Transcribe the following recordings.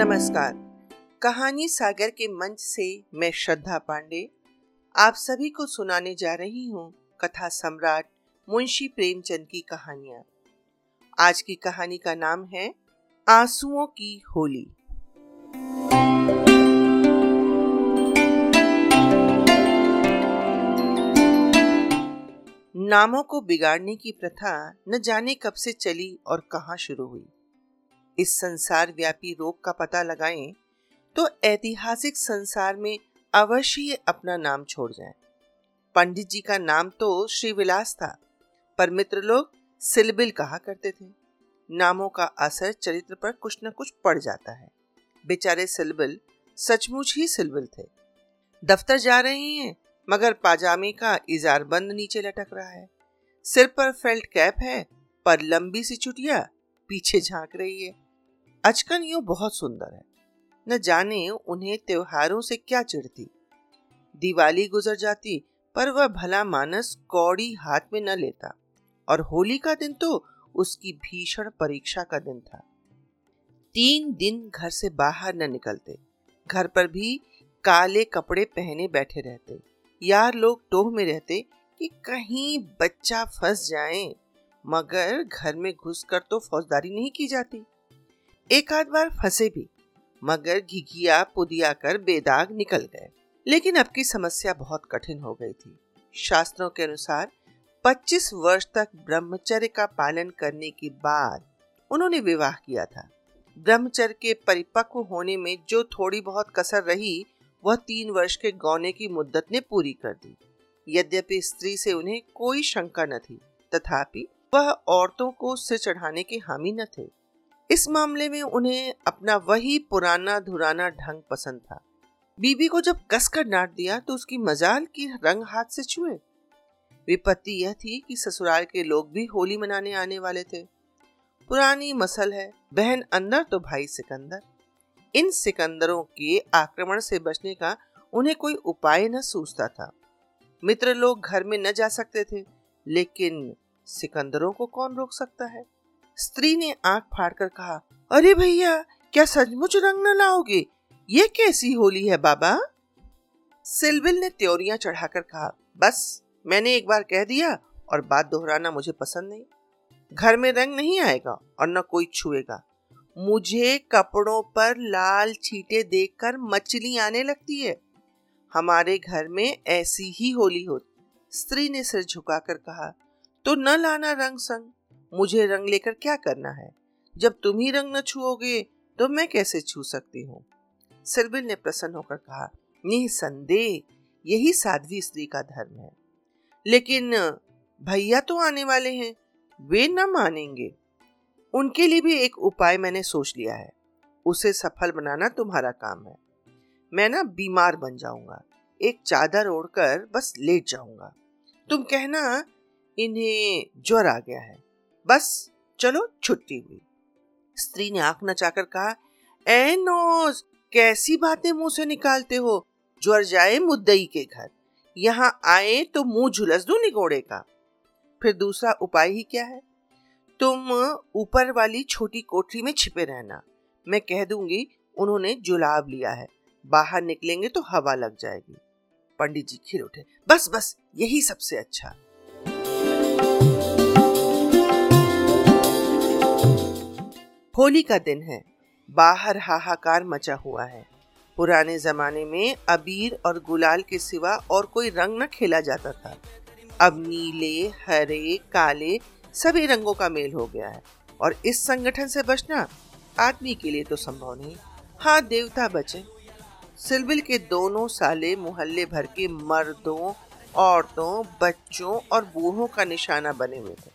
नमस्कार। कहानी सागर के मंच से मैं श्रद्धा पांडे आप सभी को सुनाने जा रही हूँ कथा सम्राट मुंशी प्रेमचंद की कहानियाँ। आज की कहानी का नाम है आंसुओं की होली। नामों को बिगाड़ने की प्रथा न जाने कब से चली और कहाँ शुरू हुई। इस संसार व्यापी रोग का पता लगाएँ तो ऐतिहासिक संसार में अवश्य अपना नाम छोड़ जाएँ। पंडित जी का नाम तो श्रीविलास था, पर मित्र लोग सिलबिल कहा करते थे। नामों का असर चरित्र पर कुछ न कुछ पड़ जाता है। बेचारे सिलबिल सचमुच ही सिलबिल थे। दफ्तर जा रहे हैं, मगर पाजामे का इजार बंद नीचे लटक रहा है। सिर पर फेल्ट कैप है, पर लंबी सी चुटिया पीछे झाँक रही है। अचकन यू बहुत सुंदर है। न जाने उन्हें त्योहारों से क्या चिढ़ती। दिवाली गुजर जाती, पर वह भला मानस कौड़ी हाथ में न लेता, और होली का दिन तो उसकी भीषण परीक्षा का दिन था। तीन दिन घर से बाहर न निकलते, घर पर भी काले कपड़े पहने बैठे रहते। यार लोग टोह में रहते कि कहीं बच्चा फंस जाए, मगर घर में घुसकर तो फौजदारी नहीं की जाती। एक आध बार फंसे भी, मगर घिघिया पुदिया कर बेदाग निकल गए। लेकिन अब की समस्या बहुत कठिन हो गई थी। शास्त्रों के अनुसार 25 वर्ष तक ब्रह्मचर्य का पालन करने के बाद उन्होंने विवाह किया था। ब्रह्मचर्य के परिपक्व होने में जो थोड़ी बहुत कसर रही, वह तीन वर्ष के गौने की मुद्दत ने पूरी कर दी। यद्यपि स्त्री से उन्हें कोई शंका न थी, तथापि वह औरतों को सिर चढ़ाने के हामी न थे। इस मामले में उन्हें अपना वही पुराना धुराना ढंग पसंद था। बीबी को जब कसकर डांट दिया तो उसकी मजाल की रंग हाथ से छुए। विपत्ति यह थी कि ससुराल के लोग भी होली मनाने आने वाले थे। पुरानी मसल है, बहन अंदर तो भाई सिकंदर। इन सिकंदरों के आक्रमण से बचने का उन्हें कोई उपाय न सूझता था। मित्र लोग घर में न जा सकते थे, लेकिन सिकंदरों को कौन रोक सकता है? स्त्री ने आँख फाड़कर कहा, अरे भैया, क्या सचमुच रंग न लाओगे? ये कैसी होली है बाबा? सिलविल ने त्योरियाँ चढ़ाकर कहा, बस, मैंने एक बार कह दिया और बात दोहराना मुझे पसंद नहीं। घर में रंग नहीं आएगा और न कोई छुएगा। मुझे कपड़ों पर लाल छींटे देखकर मछली आने लगती है। हमारे घर में ऐसी ही होली होती। स्त्री ने सिर झुकाकर कहा तो न लाना रंग संग। मुझे रंग लेकर क्या करना है? जब तुम ही रंग न छुओगे तो मैं कैसे छू सकती हूँ? सिरबिल ने प्रसन्न होकर कहा, निसंदेह, यही साध्वी स्त्री का धर्म है। लेकिन, भैया तो आने वाले हैं, वे न मानेंगे। उनके लिए भी एक उपाय मैंने सोच लिया है। उसे सफल बनाना तुम्हारा काम है। मैं ना बीमार बन जाऊँगा। एक चादर ओढ़कर बस लेट जाऊँगा। तुम कहना, इन्हें ज्वर आ गया है। बस, चलो छुट्टी हुई। स्त्री ने आँख नचाकर कहा ए नोज़, कैसी बातें मुँह से निकालते हो? ज्वर जाए मुद्दई के घर। यहाँ आए तो मुँह झुलस दू निगोड़े का। फिर दूसरा उपाय ही क्या है? तुम ऊपर वाली छोटी कोठरी में छिपे रहना। मैं कह दूँगी, उन्होंने जुलाब लिया है। बाहर निकलेंगे तो हवा लग जाएगी। पंडित जी खिल उठे, बस बस, यही सबसे अच्छा होली का दिन है। बाहर हाहाकार मचा हुआ है। पुराने जमाने में अबीर और गुलाल के सिवा और कोई रंग न खेला जाता था। अब नीले, हरे, काले सभी रंगों का मेल हो गया है और इस संगठन से बचना आदमी के लिए तो संभव नहीं। हाँ देवता बचे। सिलबिल के दोनों साले मोहल्ले भर के मर्दों, औरतों, बच्चों और बूढ़ों का निशाना बने हुए थे।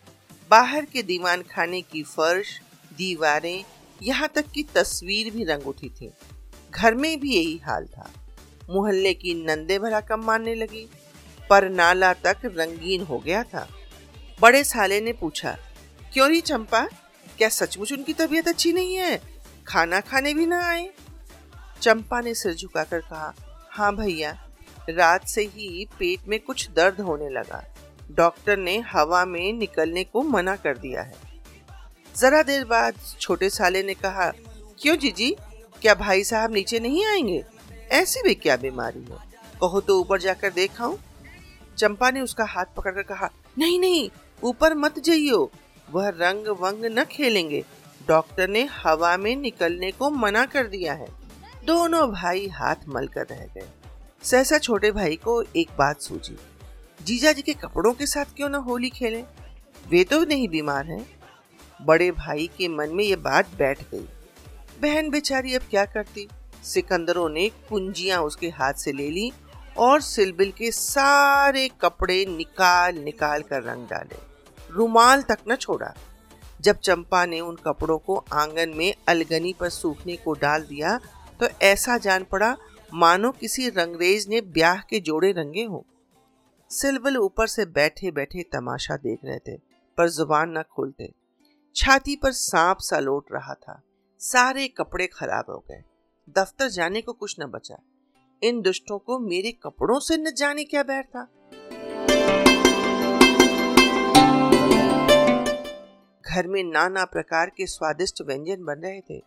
बाहर के दीवान खाने की फर्श दीवारें, यहाँ तक कि तस्वीर भी रंग उठी थी। घर में भी यही हाल था। मोहल्ले की नंदे भरा कम मानने लगी, पर नाला तक रंगीन हो गया था। बड़े साले ने पूछा, क्यों नहीं चंपा? क्या सचमुच उनकी तबीयत अच्छी नहीं है? खाना खाने भी ना आए? चंपा ने सिर झुकाकर कहा हाँ भैया, रात से ही पेट में कुछ दर्द होने लगा। डॉक्टर ने हवा में निकलने को मना कर दिया है। जरा देर बाद छोटे साले ने कहा, क्यों जीजी? क्या भाई साहब नीचे नहीं आएँगे? ऐसी भी क्या बीमारी है? कहो तो ऊपर जाकर देखाऊं। चंपा ने उसका हाथ पकड़कर कहा, नहीं नहीं, ऊपर मत जाइयो। वह रंग वंग न खेलेंगे। डॉक्टर ने हवा में निकलने को मना कर दिया है। दोनों भाई हाथ मल कर रह गए। सहसा छोटे भाई को एक बात सूझी, जीजा जी के कपड़ों के साथ क्यों ना होली खेलें? वे तो नहीं बीमार हैं। बड़े भाई के मन में ये बात बैठ गई। बहन बेचारी अब क्या करती? सिकंदरों ने कुंजियाँ उसके हाथ से ले ली और सिलबिल के सारे कपड़े निकाल निकाल कर रंग डाले। रुमाल तक न छोड़ा। जब चंपा ने उन कपड़ों को आँगन में अलगनी पर सूखने को डाल दिया तो ऐसा जान पड़ा, मानो किसी रंगरेज ने ब्याह के जोड़े रंगे हों। सिलबिल ऊपर से बैठे बैठे तमाशा देख रहे थे, पर ज़ुबान न खोलते। छाती पर सांप सा लौट रहा था। सारे कपड़े खराब हो गए। दफ्तर जाने को कुछ न बचा। इन दुष्टों को मेरे कपड़ों से न जाने क्या बैर था? घर में नाना प्रकार के स्वादिष्ट व्यंजन बन रहे थे।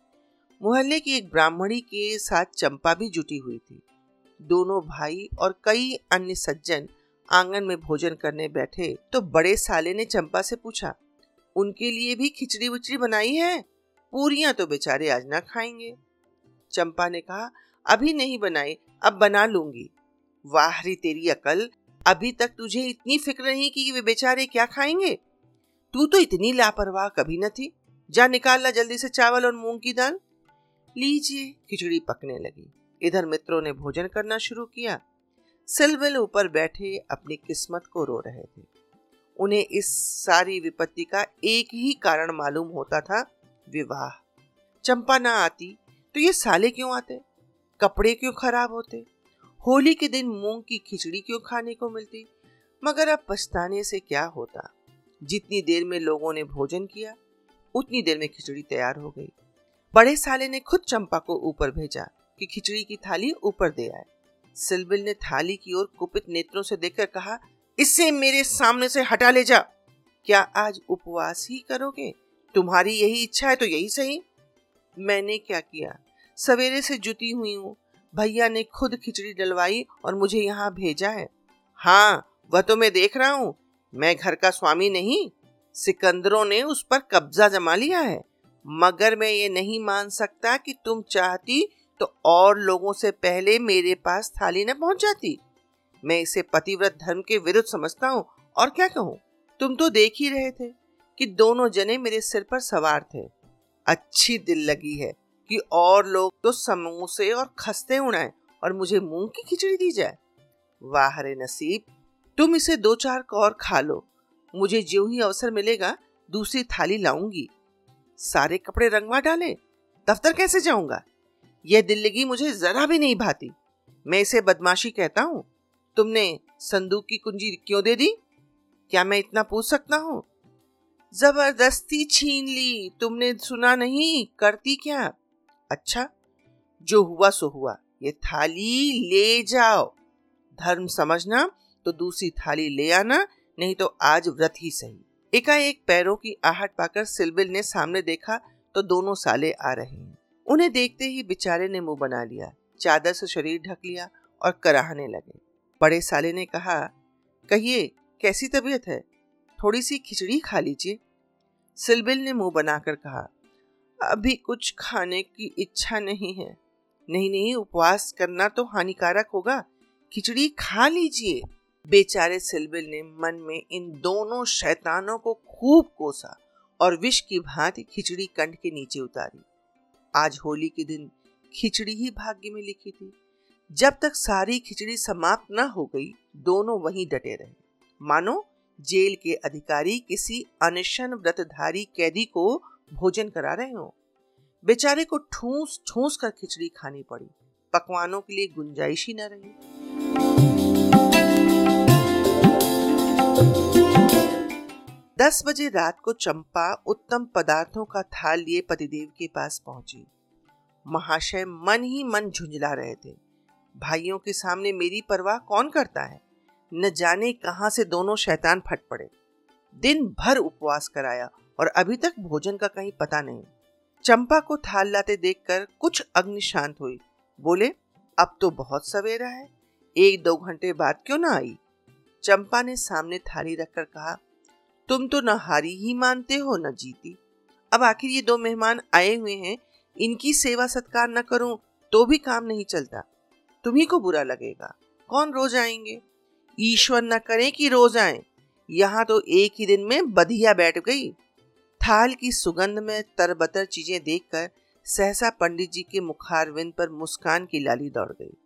मोहल्ले की एक ब्राह्मणी के साथ चंपा भी जुटी हुई थी। दोनों भाई और कई अन्य सज्जन आँगन में भोजन करने बैठे तो बड़े साले ने चंपा से पूछा उनके लिए भी खिचड़ी उचड़ी बनाई है? पूरियाँ तो बेचारे आज ना खाएँगे। चंपा ने कहा, अभी नहीं बनाई, अब बना लूँगी। वाह री तेरी अकल, अभी तक तुझे इतनी फ़िक्र नहीं कि वे बेचारे क्या खाएँगे? तू तो इतनी लापरवाह कभी न थी। जा निकाल ला जल्दी से चावल और मूंग की दाल। लीजिए, खिचड़ी पकने लगी। इधर मित्रों ने भोजन करना शुरू किया। सिलविल ऊपर बैठे अपनी किस्मत को रो रहे थे। उन्हें इस सारी विपत्ति का एक ही कारण मालूम होता था, विवाह। चंपा ना आती तो ये साले क्यों आते? कपड़े क्यों खराब होते? होली के दिन मूंग की खिचड़ी क्यों खाने को मिलती? मगर अब पछताने से क्या होता? जितनी देर में लोगों ने भोजन किया, उतनी देर में खिचड़ी तैयार हो गई। बड़े साले ने खुद चंपा को ऊपर भेजा कि खिचड़ी की थाली ऊपर दे आए। सिलबिल ने थाली की ओर कुपित नेत्रों से देखकर कहा इससे मेरे सामने से हटा ले जा। क्या आज उपवास ही करोगे? तुम्हारी यही इच्छा है तो यही सही। मैंने क्या किया? सवेरे से जुटी हुई हूँ। भैया ने खुद खिचड़ी डलवाई और मुझे यहाँ भेजा है। हाँ वह तो मैं देख रहा हूँ। मैं घर का स्वामी नहीं। सिकंदरों ने उस पर कब्जा जमा लिया है। मगर मैं ये नहीं मान सकता कि तुम चाहती तो और लोगों से पहले मेरे पास थाली न पहुँच जाती मैं इसे पतिव्रत धर्म के विरुद्ध समझता हूँ और क्या कहूँ? तुम तो देख ही रहे थे कि दोनों जने मेरे सिर पर सवार थे। अच्छी दिल लगी है कि और लोग तो समोसे और खस्ते उड़ाएँ और मुझे मूंग की खिचड़ी दी जाए। वाह रे नसीब, तुम इसे दो चार कौर खा लो। मुझे जो ही अवसर मिलेगा, दूसरी थाली लाऊँगी। सारे कपड़े रंगवा डाले, दफ्तर कैसे जाऊँगा? यह दिल्लगी मुझे जरा भी नहीं भाती। मैं इसे बदमाशी कहता हूँ तुमने संदूक की कुंजी क्यों दे दी? क्या मैं इतना पूछ सकता हूँ? ज़बरदस्ती छीन ली। तुमने सुना नहीं? करती क्या? अच्छा जो हुआ सो हुआ। ये थाली ले जाओ। धर्म समझना तो दूसरी थाली ले आना, नहीं तो आज व्रत ही सही। एकाएक पैरों की आहट पाकर सिलबिल ने सामने देखा तो दोनों साले आ रहे हैं। उन्हें देखते ही बेचारे ने मुँह बना लिया, चादर से शरीर ढक लिया और कराहने लगे। बड़े साले ने कहा, कहिए, कैसी तबीयत है? थोड़ी सी खिचड़ी खा लीजिए। सिलबिल ने मुँह बनाकर कहा, अभी कुछ खाने की इच्छा नहीं है। नहीं नहीं उपवास करना तो हानिकारक होगा। खिचड़ी खा लीजिए। बेचारे सिलबिल ने मन में इन दोनों शैतानों को खूब कोसा और विष की भांति खिचड़ी कंठ के नीचे उतारी। आज होली के दिन खिचड़ी ही भाग्य में लिखी थी। जब तक सारी खिचड़ी समाप्त न हो गई, दोनों वहीं डटे रहे। मानो, जेल के अधिकारी किसी अनशन व्रतधारी कैदी को भोजन करा रहे हो। बेचारे को ठूस ठूस कर खिचड़ी खानी पड़ी। पकवानों के लिए गुंजाइश ही न रही। दस बजे रात को चंपा उत्तम पदार्थों का थाल लिए पतिदेव के पास पहुँची। महाशय मन ही मन झुंझला रहे थे। भाइयों के सामने मेरी परवाह कौन करता है? न जाने कहाँ से दोनों शैतान फट पड़े। दिन भर उपवास कराया और अभी तक भोजन का कहीं पता नहीं। चंपा को थाल लाते देखकर कुछ अग्नि शांत हुई। बोले, अब तो बहुत सवेरा है। एक दो घंटे बाद क्यों ना आई? चंपा ने सामने थाली रखकर कहा, तुम तो न हारी ही मानते हो न जीती। अब आखिर ये दो मेहमान आए हुए हैं। इनकी सेवा सत्कार न करूँ तो भी काम नहीं चलता। तुम्ही को बुरा लगेगा। कौन रोज आएँगे? ईश्वर न करे कि रोज आए। यहाँ तो एक ही दिन में बधिया बैठ गई। थाल की सुगंध में तरबतर चीज़ें देखकर सहसा पंडित जी के मुखारविंद पर मुस्कान की लाली दौड़ गई।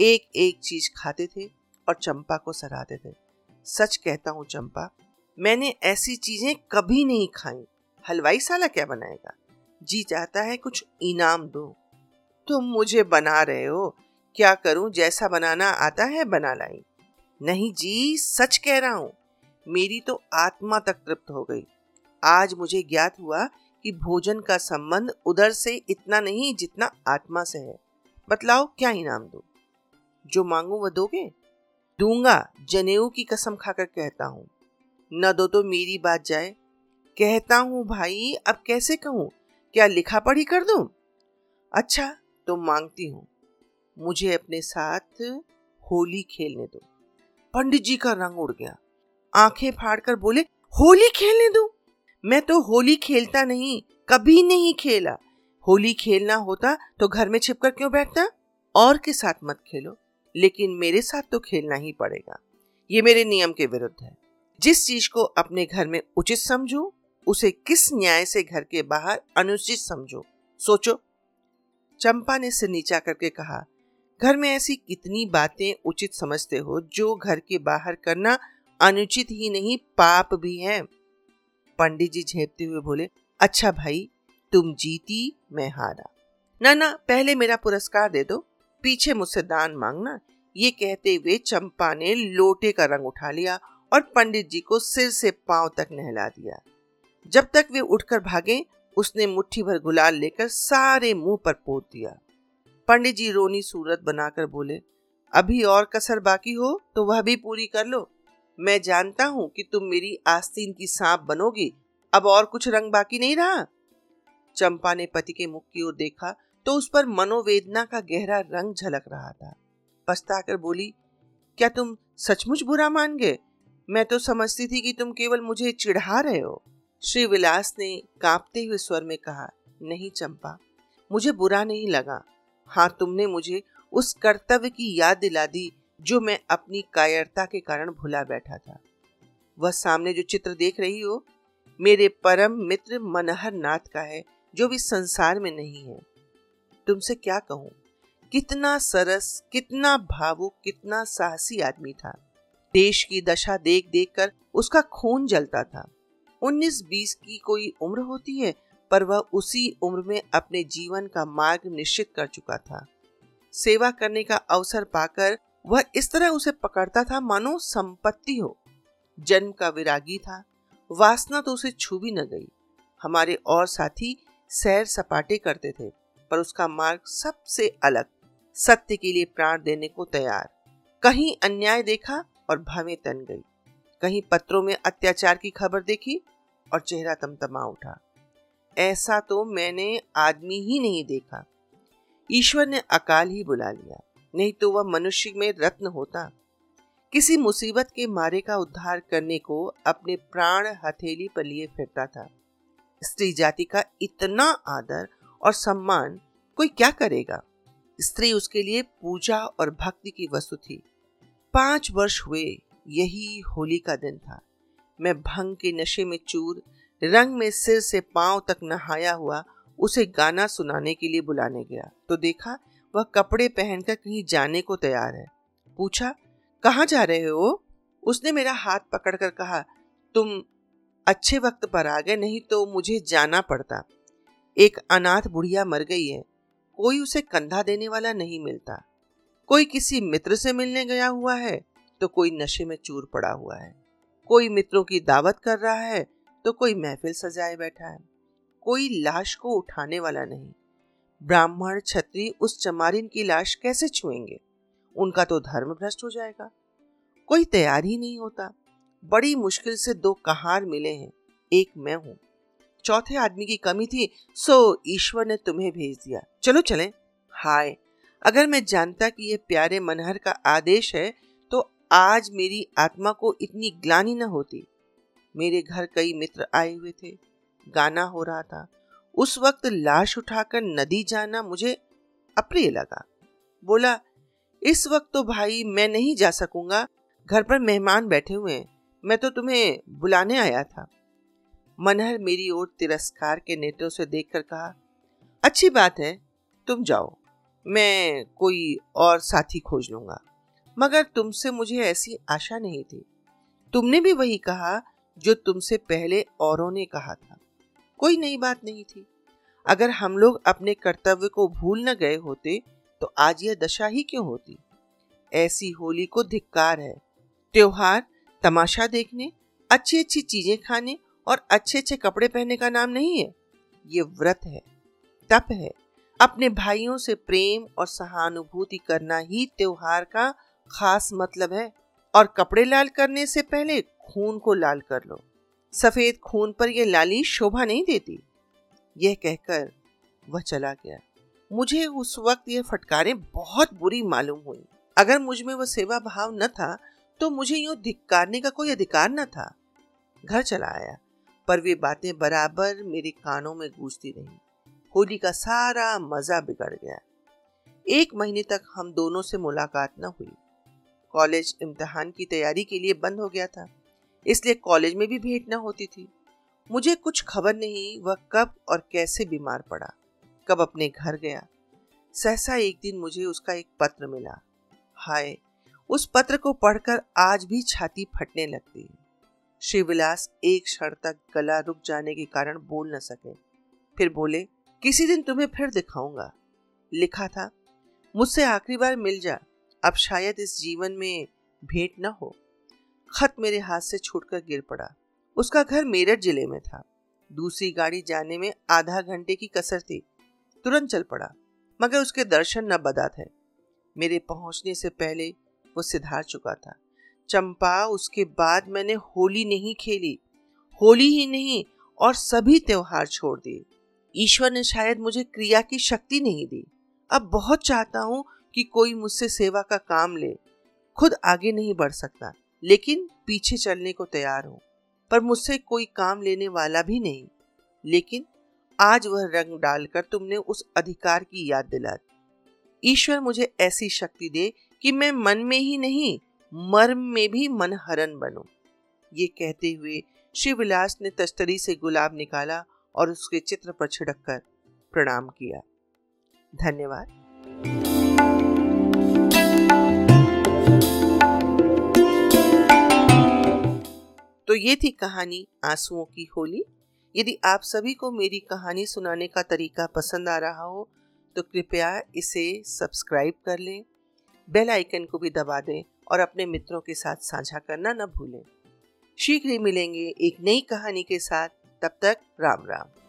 एक एक चीज़ खाते थे और चंपा को सराहते थे। सच कहता हूँ चंपा, मैंने ऐसी चीज़ें कभी नहीं खाई। हलवाई साला क्या बनाएगा? जी चाहता है कुछ इनाम दो। तुम मुझे बना रहे हो। क्या करूँ? जैसा बनाना आता है बना लाई। नहीं जी, सच कह रहा हूँ, मेरी तो आत्मा तक तृप्त हो गई। आज मुझे ज्ञात हुआ कि भोजन का संबंध उधर से इतना नहीं जितना आत्मा से है। बतलाओ, क्या इनाम दो? जो मांगू वह दोगे? दूँगा, जनेऊ की कसम खाकर कहता हूँ। न दो तो मेरी बात जाए। कहता हूँ, भाई, अब कैसे कहूँ? क्या लिखा पढ़ी कर दूँ? अच्छा तो मांगती हूँ। मुझे अपने साथ होली खेलने दो। पंडित जी का रंग उड़ गया। आँखें फाड़कर बोले, होली खेलने दो। मैं तो होली खेलता नहीं, कभी नहीं खेला। होली खेलना होता तो घर में छिपकर क्यों बैठता? और के साथ मत खेलो, लेकिन मेरे साथ तो खेलना ही पड़ेगा। ये मेरे नियम के विरुद्ध है। जिस चीज़ को अपने घर में उचित समझो, उसे किस न्याय से घर के बाहर अनुचित समझो, सोचो। चंपा ने सिर नीचा करके कहा घर में ऐसी कितनी बातें उचित समझते हो जो घर के बाहर करना अनुचित ही नहीं, पाप भी है? पंडित जी झेपते हुए बोले अच्छा भाई, तुम जीती, मैं हारा। ना ना पहले मेरा पुरस्कार दे दो, पीछे मुझसे दान मांगना। ये कहते हुए चंपा ने लोटे का रंग उठा लिया और पंडित जी को सिर से पाँव तक नहला दिया। जब तक वे उठकर भागे, उसने मुट्ठी भर गुलाल लेकर सारे मुँह पर पोत दिया। पंडित जी रोनी सूरत बनाकर बोले, अभी और कसर बाकी हो तो वह भी पूरी कर लो। मैं जानता हूँ कि तुम मेरी आस्तीन की सांप बनोगी, अब और कुछ रंग बाकी नहीं रहा? चंपा ने पति के मुख की ओर देखा तो उस पर मनोवेदना का गहरा रंग झलक रहा था। पछताकर बोली, क्या तुम सचमुच बुरा मान गए? मैं तो समझती थी कि तुम केवल मुझे चिढ़ा रहे हो। श्री विलास ने कांपते हुए स्वर में कहा, नहीं चंपा, मुझे बुरा नहीं लगा। हाँ तुमने मुझे उस कर्तव्य की याद दिला दी जो मैं अपनी कायरता के कारण भुला बैठा था। वह सामने जो चित्र देख रही हो, मेरे परम मित्र मनहर नाथ का है, जो भी संसार में नहीं है। तुमसे क्या कहूँ? कितना सरस, कितना भावुक, कितना साहसी आदमी था। देश की दशा देख देख कर उसका खून जलता था। उन्नीस बीस की कोई उम्र होती है पर वह उसी उम्र में अपने जीवन का मार्ग निश्चित कर चुका था। सेवा करने का अवसर पाकर वह इस तरह उसे पकड़ता था, मानो संपत्ति हो। जन्म का विरागी था, वासना तो उसे छू भी न गई। हमारे और साथी सैर सपाटे करते थे, पर उसका मार्ग सबसे अलग, सत्य के लिए प्राण देने को तैयार। कहीं अन्याय देखा और भवें तन गई। कहीं पत्रों में अत्याचार की खबर देखी और चेहरा तमतमा उठा। ऐसा तो मैंने आदमी ही नहीं देखा। ईश्वर ने अकाल ही बुला लिया, नहीं तो वह मनुष्य में रत्न होता। किसी मुसीबत के मारे का उद्धार करने को अपने प्राण हथेली पर लिए फिरता था। स्त्री जाति का इतना आदर और सम्मान, कोई क्या करेगा? स्त्री उसके लिए पूजा और भक्ति की वस्तु थी। पाँच वर्ष हुए, यही होली का दिन था। मैं भंग के नशे में चूर रंग में सिर से पाँव तक नहाया हुआ उसे गाना सुनाने के लिए बुलाने गया। तो देखा, वह कपड़े पहनकर कहीं जाने को तैयार है। पूछा, कहाँ जा रहे हो? उसने मेरा हाथ पकड़कर कहा, तुम अच्छे वक्त पर आ गए, नहीं तो मुझे जाना पड़ता। एक अनाथ बुढ़िया मर गई है। कोई उसे कंधा देने वाला नहीं मिलता। कोई किसी मित्र से मिलने गया हुआ है तो कोई नशे में चूर पड़ा हुआ है। कोई मित्रों की दावत कर रहा है तो कोई महफिल सजाए बैठा है। कोई लाश को उठाने वाला नहीं। ब्राह्मण छत्री उस चमारिन की लाश कैसे छुएँगे? उनका तो धर्म भ्रष्ट हो जाएगा। कोई तैयार ही नहीं होता। बड़ी मुश्किल से दो कहार मिले हैं। एक मैं हूँ। चौथे आदमी की कमी थी, सो ईश्वर ने तुम्हें भेज दिया। चलो चलें। हाय, अगर मैं जानता कि यह प्यारे मनहर का आदेश है तो आज मेरी आत्मा को इतनी ग्लानी न होती। मेरे घर कई मित्र आए हुए थे। गाना हो रहा था। उस वक्त लाश उठाकर नदी जाना मुझे अप्रिय लगा। बोला, इस वक्त तो भाई मैं नहीं जा सकूँगा। घर पर मेहमान बैठे हुए हैं। मैं तो तुम्हें बुलाने आया था। मनहर मेरी ओर तिरस्कार के नेत्रों से देखकर कहा, अच्छी बात है, तुम जाओ। मैं कोई और साथी खोज लूँगा। मगर तुमसे मुझे ऐसी आशा नहीं थी। तुमने भी वही कहा जो तुमसे पहले औरों ने कहा था। कोई नई बात नहीं थी। अगर हम लोग अपने कर्तव्य को भूल न गए होते तो आज यह दशा ही क्यों होती? ऐसी होली को धिक्कार है। त्योहार, तमाशा देखने अच्छी अच्छी चीज़ें खाने और अच्छे अच्छे कपड़े पहनने का नाम नहीं है। ये व्रत है, तप है। अपने भाइयों से प्रेम और सहानुभूति करना ही त्योहार का खास मतलब है। और कपड़े लाल करने से पहले खून को लाल कर लो। सफ़ेद खून पर यह लाली शोभा नहीं देती। यह कहकर वह चला गया। मुझे उस वक्त यह फटकारें बहुत बुरी मालूम हुई। अगर मुझमें वह सेवा भाव न था तो मुझे यूँ धिक्कारने का कोई अधिकार न था। घर चला आया, पर वे बातें बराबर मेरे कानों में गूंजती रही। होली का सारा मज़ा बिगड़ गया। एक महीने तक हम दोनों से मुलाकात न हुई। कॉलेज इम्तहान की तैयारी के लिए बंद हो गया था। इसलिए कॉलेज में भी भेंट न होती थी। मुझे कुछ खबर नहीं, वह कब और कैसे बीमार पड़ा। कब अपने घर गया। सहसा एक दिन मुझे उसका एक पत्र मिला। हाय, उस पत्र को पढ़कर आज भी छाती फटने लगती है शिवविलास एक क्षण तक गला रुक जाने के कारण बोल न सके। फिर बोले, किसी दिन तुम्हें फिर दिखाऊँगा। लिखा था, मुझसे आखिरी बार मिल जा। अब शायद इस जीवन में भेंट न हो। खत मेरे हाथ से छूटकर गिर पड़ा। उसका घर मेरठ ज़िले में था। दूसरी गाड़ी जाने में आधा घंटे की कसर थी। तुरंत चल पड़ा, मगर उसके दर्शन न बदा थे। मेरे पहुँचने से पहले वो सिधार चुका था। चंपा, उसके बाद मैंने होली नहीं खेली। होली ही नहीं, और सभी त्योहार छोड़ दिए। ईश्वर ने शायद मुझे क्रिया की शक्ति नहीं दी। अब बहुत चाहता हूँ कि कोई मुझसे सेवा का काम ले, खुद आगे नहीं बढ़ सकता, लेकिन पीछे चलने को तैयार हूँ। पर मुझसे कोई काम लेने वाला भी नहीं। लेकिन आज वह रंग डालकर तुमने उस अधिकार की याद दिला ईश्वर मुझे ऐसी शक्ति दे कि मैं मन में ही नहीं, मर्म में भी मनहरन बनूं। ये कहते हुए शिवविलास ने तस्तरी से गुलाब निकाला और उसके चित्र पर छिड़क कर प्रणाम किया। धन्यवाद। तो ये थी कहानी आंसुओं की होली। यदि आप सभी को मेरी कहानी सुनाने का तरीका पसंद आ रहा हो तो कृपया इसे सब्सक्राइब कर लें, बेल आइकन को भी दबा दें और अपने मित्रों के साथ साझा करना न भूलें। शीघ्र ही मिलेंगे एक नई कहानी के साथ। तब तक राम राम